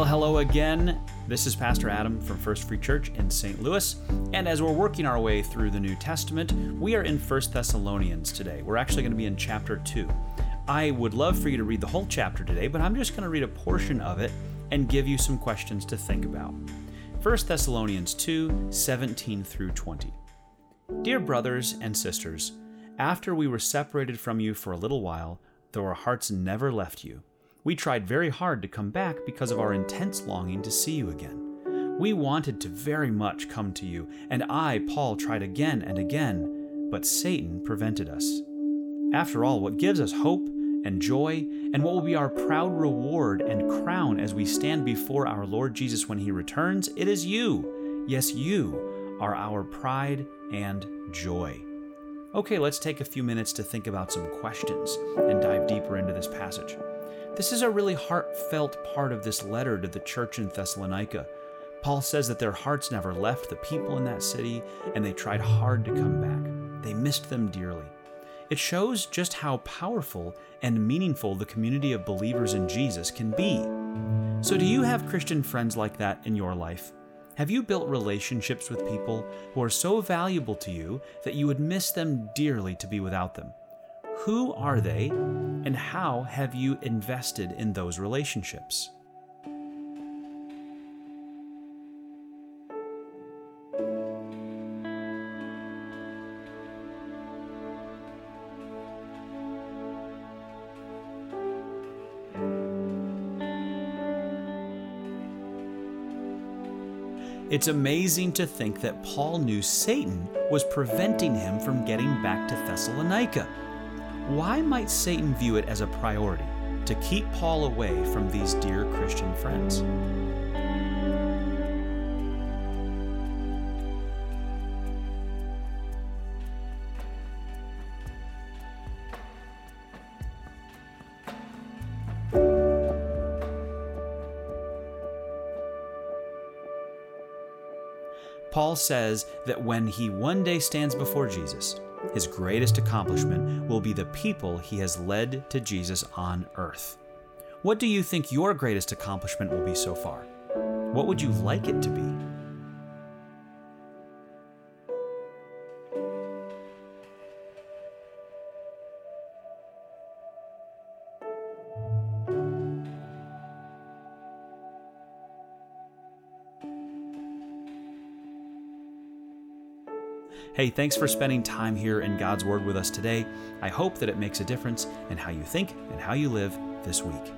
Well, hello again. This is Pastor Adam from First Free Church in St. Louis. And as we're working our way through the New Testament, we are in First Thessalonians today. We're actually going to be in chapter 2. I would love for you to read the whole chapter today, but I'm just going to read a portion of it and give you some questions to think about. 1 Thessalonians 2 17 through 20. Dear brothers and sisters, after we were separated from you for a little while, though our hearts never left you, we tried very hard to come back because of our intense longing to see you again. We wanted to very much come to you, and I, Paul, tried again and again, but Satan prevented us. After all, what gives us hope and joy, and what will be our proud reward and crown as we stand before our Lord Jesus when he returns, it is you. Yes, you are our pride and joy. Okay, let's take a few minutes to think about some questions and dive This is a really heartfelt part of this letter to the church in Thessalonica. Paul says that their hearts never left the people in that city and they tried hard to come back. They missed them dearly. It shows just how powerful and meaningful the community of believers in Jesus can be. So, do you have Christian friends like that in your life? Have you built relationships with people who are so valuable to you that you would miss them dearly to be without them? Who are they, and how have you invested in those relationships? It's amazing to think that Paul knew Satan was preventing him from getting back to Thessalonica. Why might Satan view it as a priority to keep Paul away from these dear Christian friends? Paul says that when he one day stands before Jesus, his greatest accomplishment will be the people he has led to Jesus on earth. What do you think your greatest accomplishment will be so far? What would you like it to be? Hey, thanks for spending time here in God's Word with us today. I hope that it makes a difference in how you think and how you live this week.